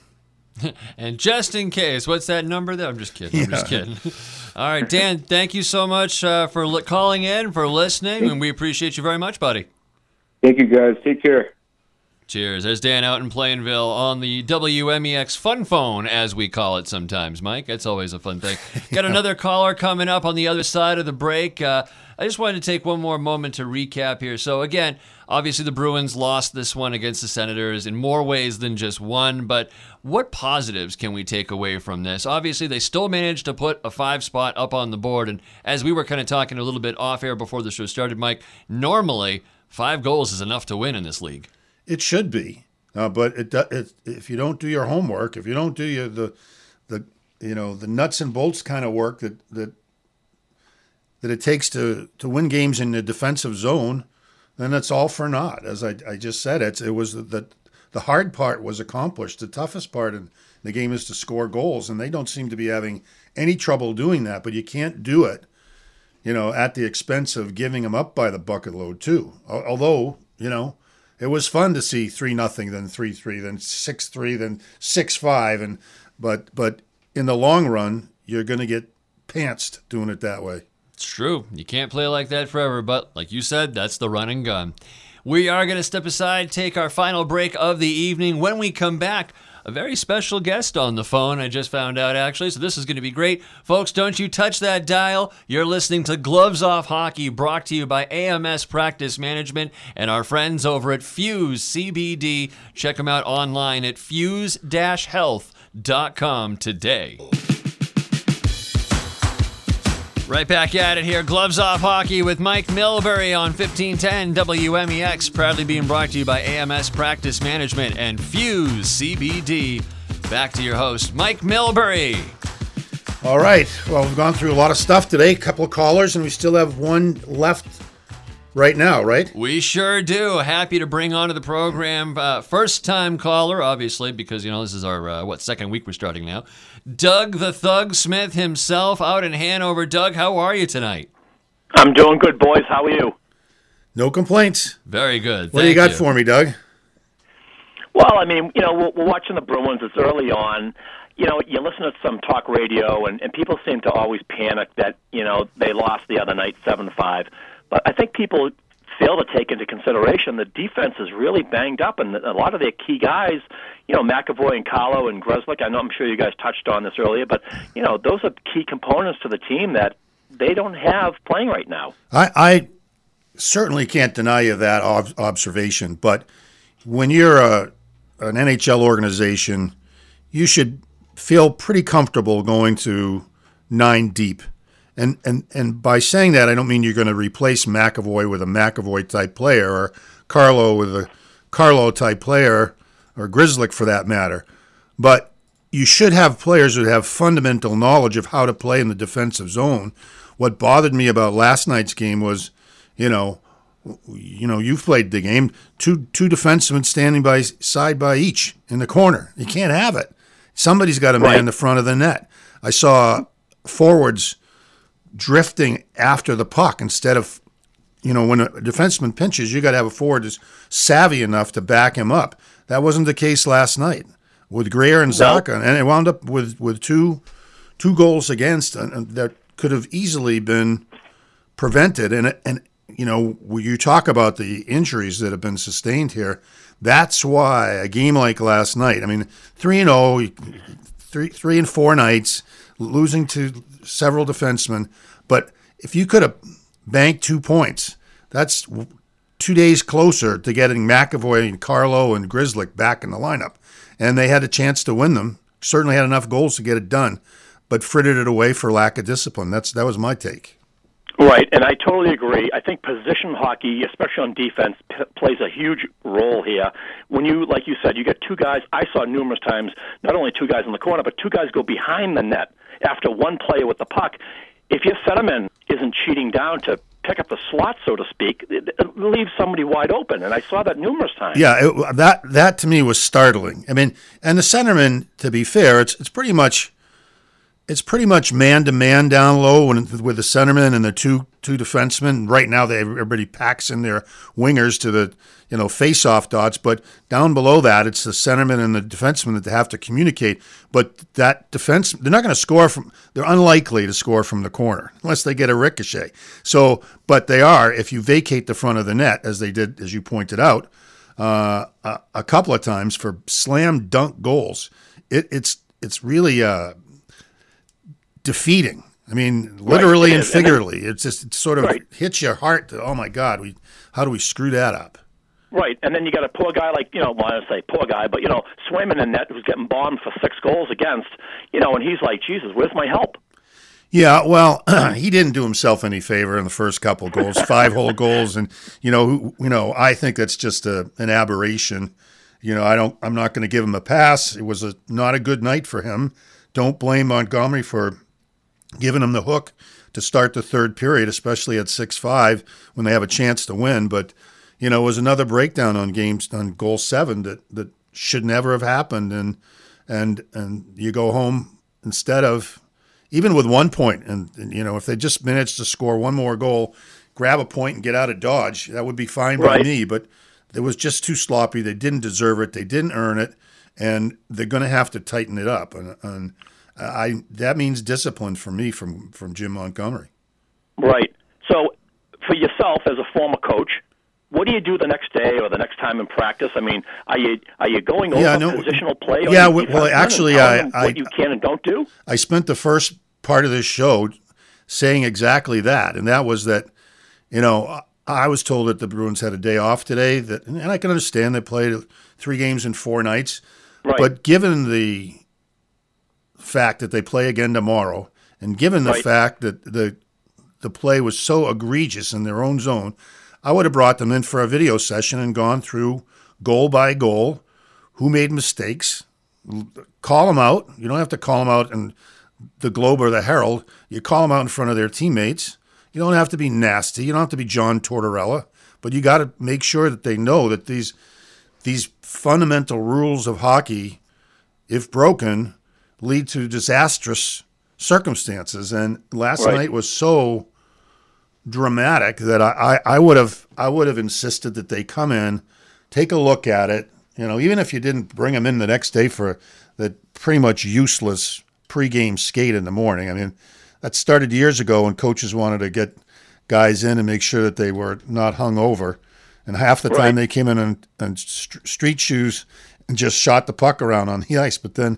D: and just in case, what's that number there? I'm just kidding. I'm just kidding. All right, Dan, thank you so much uh, for li- calling in, for listening, and we appreciate you very much, buddy.
J: Thank you, guys. Take care.
D: Cheers. There's Dan out in Plainville on the WMEX Fun Phone, as we call it sometimes, Mike. That's always a fun thing. Got another caller coming up on the other side of the break. Uh, I just wanted to take one more moment to recap here. So, again, obviously the Bruins lost this one against the Senators in more ways than just one, but what positives can we take away from this? Obviously, they still managed to put a five spot up on the board. And as we were kind of talking a little bit off air before the show started, Mike, normally five goals is enough to win in this league.
E: It should be, uh, but it, it if you don't do your homework, if you don't do your the the you know the nuts and bolts kind of work that that that it takes to to win games in the defensive zone, then it's all for naught. As I, I just said, it's it was the the hard part was accomplished. The toughest part in the game is to score goals, and they don't seem to be having any trouble doing that. But you can't do it, you know, at the expense of giving them up by the bucket load too. Although you know it was fun to see three nothing, then three three, then six three, then six five, and but but in the long run, you're going to get pantsed doing it that way.
D: It's true. You can't play like that forever, but like you said, that's the run and gun. We are going to step aside, take our final break of the evening. When we come back, a very special guest on the phone. I just found out actually, so this is going to be great. Folks, don't you touch that dial. You're listening to Gloves Off Hockey, brought to you by AMS Practice Management and our friends over at Fuse CBD. Check them out online at fuse-health.com today. Right back at it here. Gloves off hockey with Mike Milbury on 1510 WMEX. Proudly being brought to you by AMS Practice Management and Fuse CBD. Back to your host, Mike Milbury.
E: All right. Well, we've gone through a lot of stuff today. A couple of callers, and we still have one left right now, right?
D: We sure do. Happy to bring onto the program uh, first time caller, obviously, because, you know, this is our, uh, what, second week we're starting now. Doug the Thug Smith himself out in Hanover. Doug, how are you tonight?
K: I'm doing good, boys. How are you?
E: No complaints.
D: Very good.
E: What do you
D: Thank
E: got for me, Doug?
L: Well, I mean, you know, we're, we're watching the Bruins. It's early on. You know, you listen to some talk radio, and, and people seem to always panic that you know they lost the other night seven five. But I think people fail to take into consideration the defense is really banged up, and a lot of their key guys, you know, McAvoy and Carlo and Grzelcyk. I know I'm sure you guys touched on this earlier, but you know, those are key components to the team that they don't have playing right now.
E: I, I certainly can't deny you that ob- observation, but when you're a an NHL organization, you should feel pretty comfortable going to nine deep. And and and by saying that, I don't mean you're going to replace McAvoy with a McAvoy type player or Carlo with a Carlo type player or Grzelcyk for that matter. But you should have players who have fundamental knowledge of how to play in the defensive zone. What bothered me about last night's game was, you know, you know, you've played the game. Two two defensemen standing by side by each in the corner. You can't have it. Somebody's got to man
L: Right.
E: the front of the net. I saw forwards drifting after the puck instead of, you know, when a defenseman pinches, you got to have a forward that's savvy enough to back him up. That wasn't the case last night with Greer and Zacha, and it wound up with with two two goals against that could have easily been prevented. And and you know, you talk about the injuries that have been sustained here, that's why a game like last night. I mean, three and zero, three three and four nights, losing to several defensemen. But if you could have banked two points, that's two days closer to getting McAvoy and Carlo and Grzelcyk back in the lineup. And they had a chance to win them. Certainly had enough goals to get it done, but frittered it away for lack of discipline. That's that was my take.
L: Right, and I totally agree. I think position hockey, especially on defense, p- plays a huge role here. When you, like you said, you get two guys. I saw numerous times not only two guys in the corner, but two guys go behind the net after one player with the puck. If your centerman isn't cheating down to pick up the slot, so to speak, it, it leaves somebody wide open, and I saw that numerous times.
E: Yeah, it, that that to me was startling. I mean, and the centerman, to be fair, it's it's pretty much it's pretty much man to man down low with the centerman and the two two defensemen. Right now, they everybody packs in their wingers to the you know face off dots, but down below that, it's the centerman and the defenseman that they have to communicate. But that defense, they're not going to score from. They're unlikely to score from the corner unless they get a ricochet. So, but they are if you vacate the front of the net, as they did, as you pointed out. Uh, a, a couple of times for slam dunk goals. It, it's it's really uh, defeating. I mean, literally
L: it
E: and.
L: And then-
E: figuratively. It's just it sort of
L: Right.
E: hits your heart. To, oh my God, we how do we screw that up?
L: Right, and then you got a poor guy like you know, well, I say poor guy, but you know, Swayman in net who's getting bombed for six goals against, you know, and he's like, Jesus, where's my help?
E: Yeah, well, he didn't do himself any favor in the first couple goals, five whole goals, and you know, you know, I think that's just a, an aberration. You know, I don't, I'm not going to give him a pass. It was a not a good night for him. Don't blame Montgomery for giving them the hook to start the third period, especially at six five when they have a chance to win. But you know, it was another breakdown on games on goal seven that that should never have happened, and and and you go home instead of even with one point, and, and, you know, if they just managed to score one more goal, grab a point and get out of Dodge, that would be fine by me. But it was just too sloppy. They didn't deserve it. They didn't earn it, and they're going to have to tighten it up. And, and I that means discipline for me from from Jim Montgomery.
L: Right. So, for yourself as a former coach, what do you do the next day or the next time in practice? I mean, are you are you going over
E: Yeah, no-
L: positional play?
E: yeah, well, well,
L: defensemen and
E: actually, I- I-
L: what you can and don't do.
E: I spent the first part of this show saying exactly that, and that was that, you know, I was told that the Bruins had a day off today. That, and I can understand they played three games in four nights,
L: Right.
E: but given the fact that they play again tomorrow, and given the
L: Right.
E: fact that the the play was so egregious in their own zone, I would have brought them in for a video session and gone through goal by goal, who made mistakes, call them out. You don't have to call them out in the Globe or the Herald. You call them out in front of their teammates. You don't have to be nasty. You don't have to be John Tortorella, but you got to make sure that they know that these these fundamental rules of hockey, if broken, lead to disastrous circumstances. And last
L: Right.
E: night was so dramatic that I, I, I would have I would have insisted that they come in, take a look at it. You know, even if you didn't bring them in the next day for that pretty much useless pregame skate in the morning. I mean, that started years ago when coaches wanted to get guys in and make sure that they were not hung over. And half the
L: Right.
E: time they came in in, in st- street shoes and just shot the puck around on the ice. But then,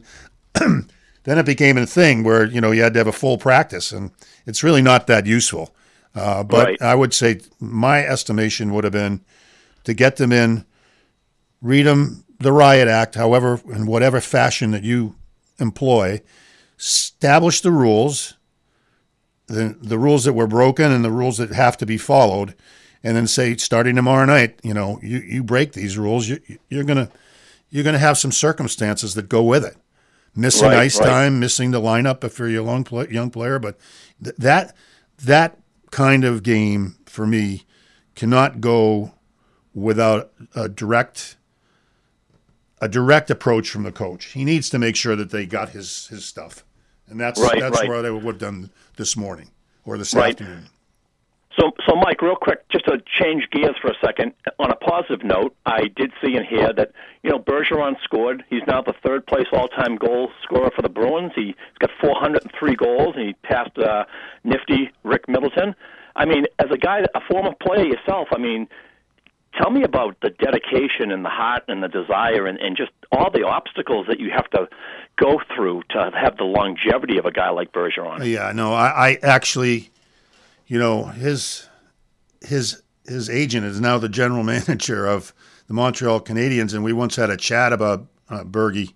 E: then it became a thing where you know you had to have a full practice, and it's really not that useful. Uh, but
L: Right.
E: I would say my estimation would have been to get them in, read them the riot act, however in whatever fashion that you employ, establish the rules, the the rules that were broken and the rules that have to be followed, and then say starting tomorrow night, you know, you, you break these rules, you, you're gonna you're gonna have some circumstances that go with it. Missing
L: Right,
E: ice
L: right.
E: time, missing the lineup if you're a young play, young player, but th- that that kind of game for me cannot go without a direct a direct approach from the coach. He needs to make sure that they got his his stuff, and that's
L: Right,
E: that's what I would have done this morning or this afternoon.
L: So, so Mike, real quick, just to change gears for a second. On a positive note, I did see and hear that you know Bergeron scored. He's now the third place all-time goal scorer for the Bruins. He's got 403 goals, and he passed uh, nifty Rick Middleton. I mean, as a guy, a former player yourself, I mean, tell me about the dedication and the heart and the desire and, and just all the obstacles that you have to go through to have the longevity of a guy like Bergeron.
E: Yeah, no, I, I actually, you know, his his his agent is now the general manager of the Montreal Canadiens, and we once had a chat about uh, Bergie.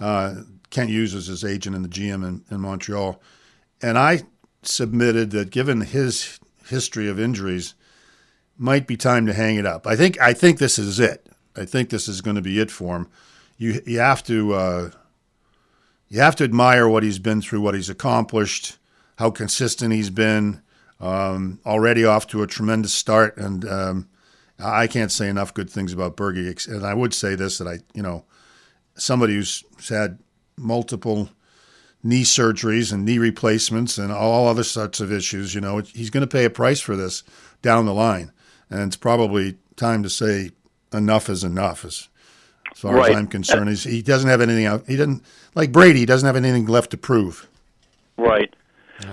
E: Uh, Kent Hughes is his agent and the GM in, in Montreal, and I submitted that given his history of injuries, might be time to hang it up. I think I think this is it. I think this is going to be it for him. You you have to. Uh, you have to admire what he's been through, what he's accomplished, how consistent he's been. Um, already off to a tremendous start, and um, I can't say enough good things about Bergie. And I would say this: that I, you know, somebody who's had multiple knee surgeries and knee replacements and all other sorts of issues, you know, he's going to pay a price for this down the line, and it's probably time to say enough is enough. As, as far
L: Right.
E: as I'm concerned, he's, he doesn't have anything out. He didn't like Brady. He doesn't have anything left to prove.
L: Right.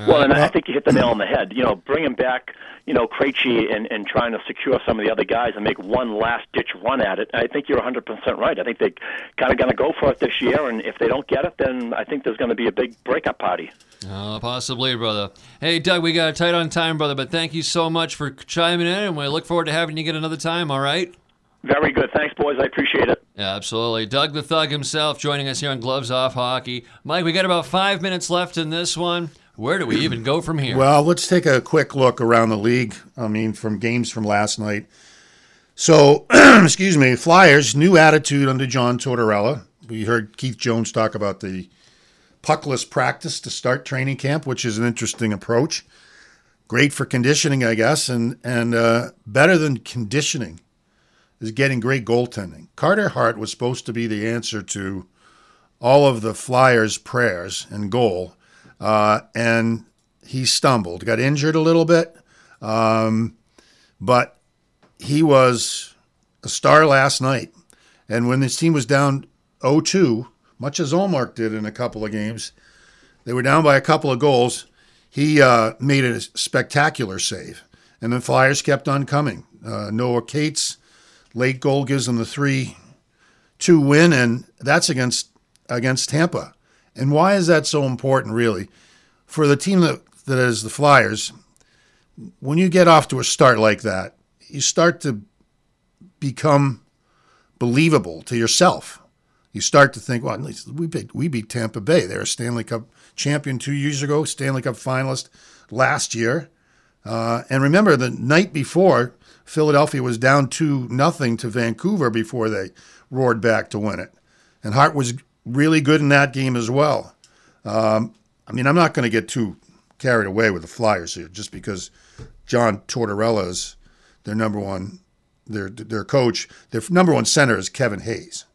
L: Well, and I think you hit the nail on the head. You know, bringing back, you know, Krejci and, and trying to secure some of the other guys and make one last ditch run at it. I think you're 100% right. I think they kind of going to go for it this year, and if they don't get it, then I think there's going to be a big breakup party.
D: Uh, possibly, brother. Hey, Doug, we got tight on time, brother, but thank you so much for chiming in, and we look forward to having you get another time, all right?
L: Very good. Thanks, boys. I appreciate it.
D: Yeah, absolutely. Doug the Thug himself joining us here on Gloves Off Hockey. Mike, we got about five minutes left in this one. Where do we even go from here?
E: Well, let's take a quick look around the league. I mean, from games from last night. So, excuse me, Flyers, new attitude under John Tortorella. We heard Keith Jones talk about the puckless practice to start training camp, which is an interesting approach. Great for conditioning, I guess, and and uh, better than conditioning is getting great goaltending. Carter Hart was supposed to be the answer to all of the Flyers' prayers and goal, uh, and he stumbled, got injured a little bit, um, but he was a star last night. And when this team was down 0-2, much as Ullmark did in a couple of games, they were down by a couple of goals. He uh, made a spectacular save, and the Flyers kept on coming. Uh, Noah Cates late goal gives them the three two win, and that's against against Tampa. And why is that so important, really? For the team that, that is the Flyers, when you get off to a start like that, you start to become believable to yourself. You start to think, well, at least we beat, we beat Tampa Bay. They're a Stanley Cup champion two years ago, Stanley Cup finalist last year. Uh, and remember, the night before, Philadelphia was down 2 nothing to Vancouver before they roared back to win it. And Hart was really good in that game as well. Um, I mean, I'm not going to get too carried away with the Flyers here just because John Tortorella is their number one, their their coach. Their number one center is Kevin Hayes.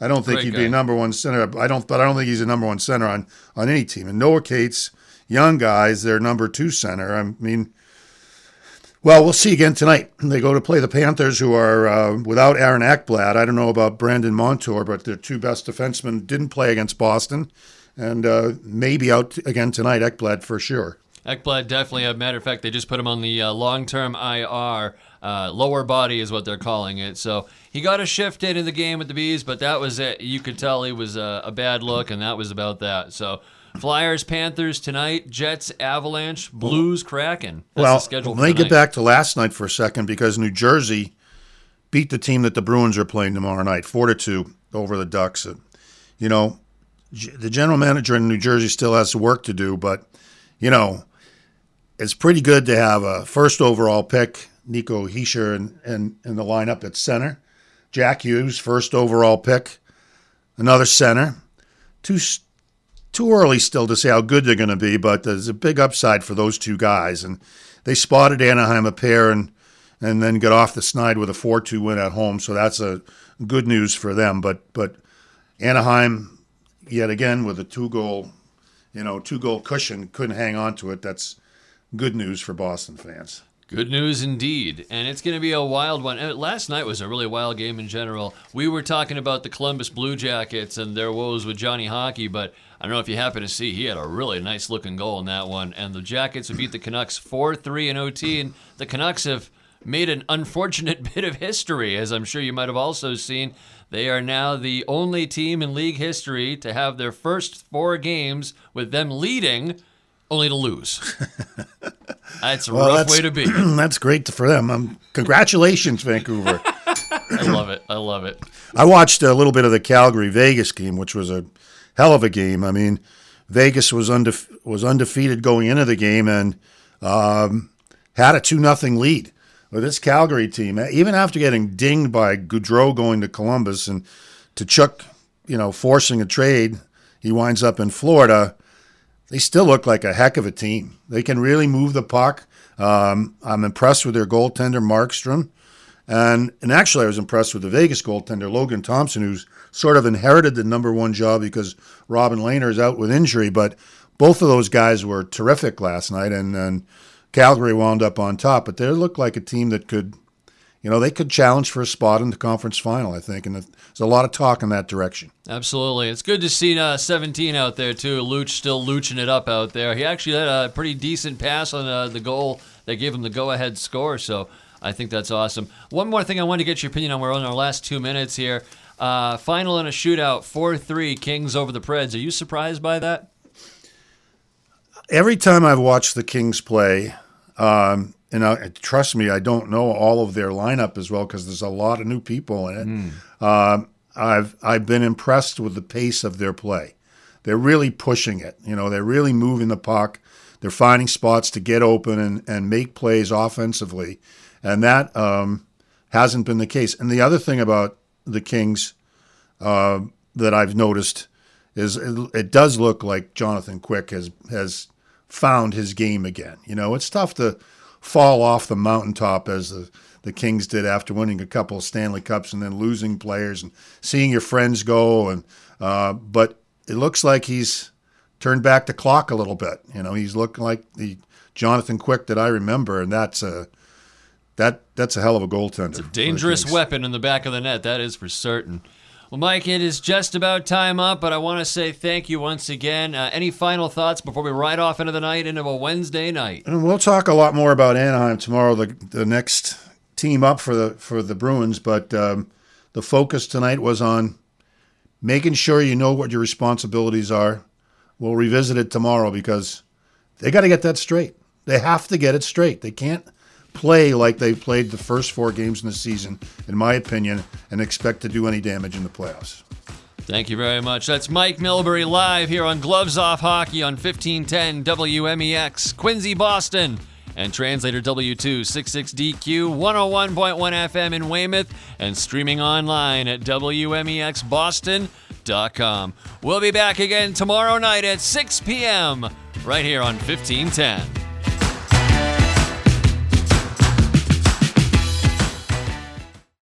E: I don't think
D: Great
E: he'd
D: guy.
E: be a number one center. I don't, but I don't think he's a number one center on on any team. And Noah Cates, young guys, their number two center. I mean, Well, we'll see again tonight. They go to play the Panthers, who are uh, without Aaron Ekblad. I don't know about Brandon Montour, but their two best defensemen didn't play against Boston, and uh, maybe out again tonight. Ekblad for sure.
D: Ekblad definitely. A matter of fact, they just put him on the uh, long-term IR. Uh, lower body is what they're calling it. So he got a shift in in the game with the bees, but that was it. You could tell he was a, a bad look, and that was about that. So. Flyers, Panthers tonight. Jets, Avalanche, Blues, Kraken. That's
E: well,
D: the schedule
E: let me get back to last night for a second because New Jersey beat the team that the Bruins are playing tomorrow night, four to two over the Ducks. You know, the general manager in New Jersey still has work to do, but you know, it's pretty good to have a first overall pick, Nico Hischier, in, in, in the lineup at center. Jack Hughes, first overall pick, another center. Two too early still to say how good they're going to be, but there's a big upside for those two guys. And they spotted Anaheim a pair and and then got off the snide with a 4-2 win at home. So that's a good news for them. But but Anaheim yet again with a two goal, you know, two goal cushion couldn't hang on to it. That's good news for Boston fans.
D: Good news indeed. And it's going to be a wild one. And Last night was a really wild game in general. We were talking about the Columbus Blue Jackets and their woes with Johnny Hockey, but I don't know if you happen to see, he had a really nice looking goal in that one. And the Jackets would beat the Canucks 4 3 in OT. And the Canucks have made an unfortunate bit of history, as I'm sure you might have also seen. They are now the only team in league history to have their first four games with them leading, only to lose. That's a
E: Well,
D: rough
E: that's-
D: way to be.
E: that's great for them. Um, congratulations, Vancouver.
D: I love it. I love it.
E: I watched a little bit of the Calgary Vegas game, which was a hell of a game. I mean, Vegas was undefe- was undefeated going into the game and um, had a two nothing lead. With this Calgary team, even after getting dinged by Gaudreau going to Columbus and Tkachuk, you know, forcing a trade, he winds up in Florida. They still look like a heck of a team. They can really move the puck. Um, I'm impressed with their goaltender Markstrom. And and actually, I was impressed with the Vegas goaltender Logan Thompson, who's sort of inherited the number one job because Robin Lehner is out with injury. But both of those guys were terrific last night, and, and Calgary wound up on top. But they looked like a team that could, you know, they could challenge for a spot in the conference final. I think, and there's a lot of talk in that direction.
D: Absolutely. It's good to see uh, 17 out there, too. Luch still luching it up out there. He actually had a pretty decent pass on uh, the goal that gave him the go ahead score. So I think that's awesome. One more thing I wanted to get your opinion on. We're on our last two minutes here. Uh, final in a shootout 4 3 Kings over the Preds. Are you surprised by that?
E: every time I've watched the Kings play, um, and I, trust me, I don't know all of their lineup as well because there's a lot of new people in it. Um, I've I've been impressed with the pace of their play. They're really pushing it. You know, they're really moving the puck. They're finding spots to get open and, and make plays offensively, and that um, hasn't been the case. And the other thing about the Kings uh, that I've noticed is it, it does look like Jonathan Quick has has found his game again. You know, it's tough to fall off the mountaintop as the, the Kings did after winning a couple of Stanley Cups and then losing players and seeing your friends go. And uh, but it looks like he's turned back the clock a little bit. You know, he's looking like the Jonathan Quick that I remember, and that's a that that's a hell of a goaltender. It's a
D: Dangerous weapon in the back of the net, that is for certain. Well, Mike, it is just about time up, but I want to say thank you once again. Uh, any final thoughts before we ride off into the night, into a Wednesday night?
E: And we'll talk a lot more about Anaheim tomorrow, the the next team up for the for the Bruins. But um, the focus tonight was on making sure you know what your responsibilities are. We'll revisit it tomorrow because they got to get that straight. They have to get it straight. They can't play like they played the first four games in the season, in my opinion, and expect to do any damage in the playoffs.
D: Thank you very much. That's Mike Milbury live here on Gloves Off Hockey on 1510 WMEX, Quincy, Boston, and translator W266DQ 101.1 FM in Weymouth, and streaming online at WMEXBoston.com. We'll be back again tomorrow night at 6 p.m. right here on 1510.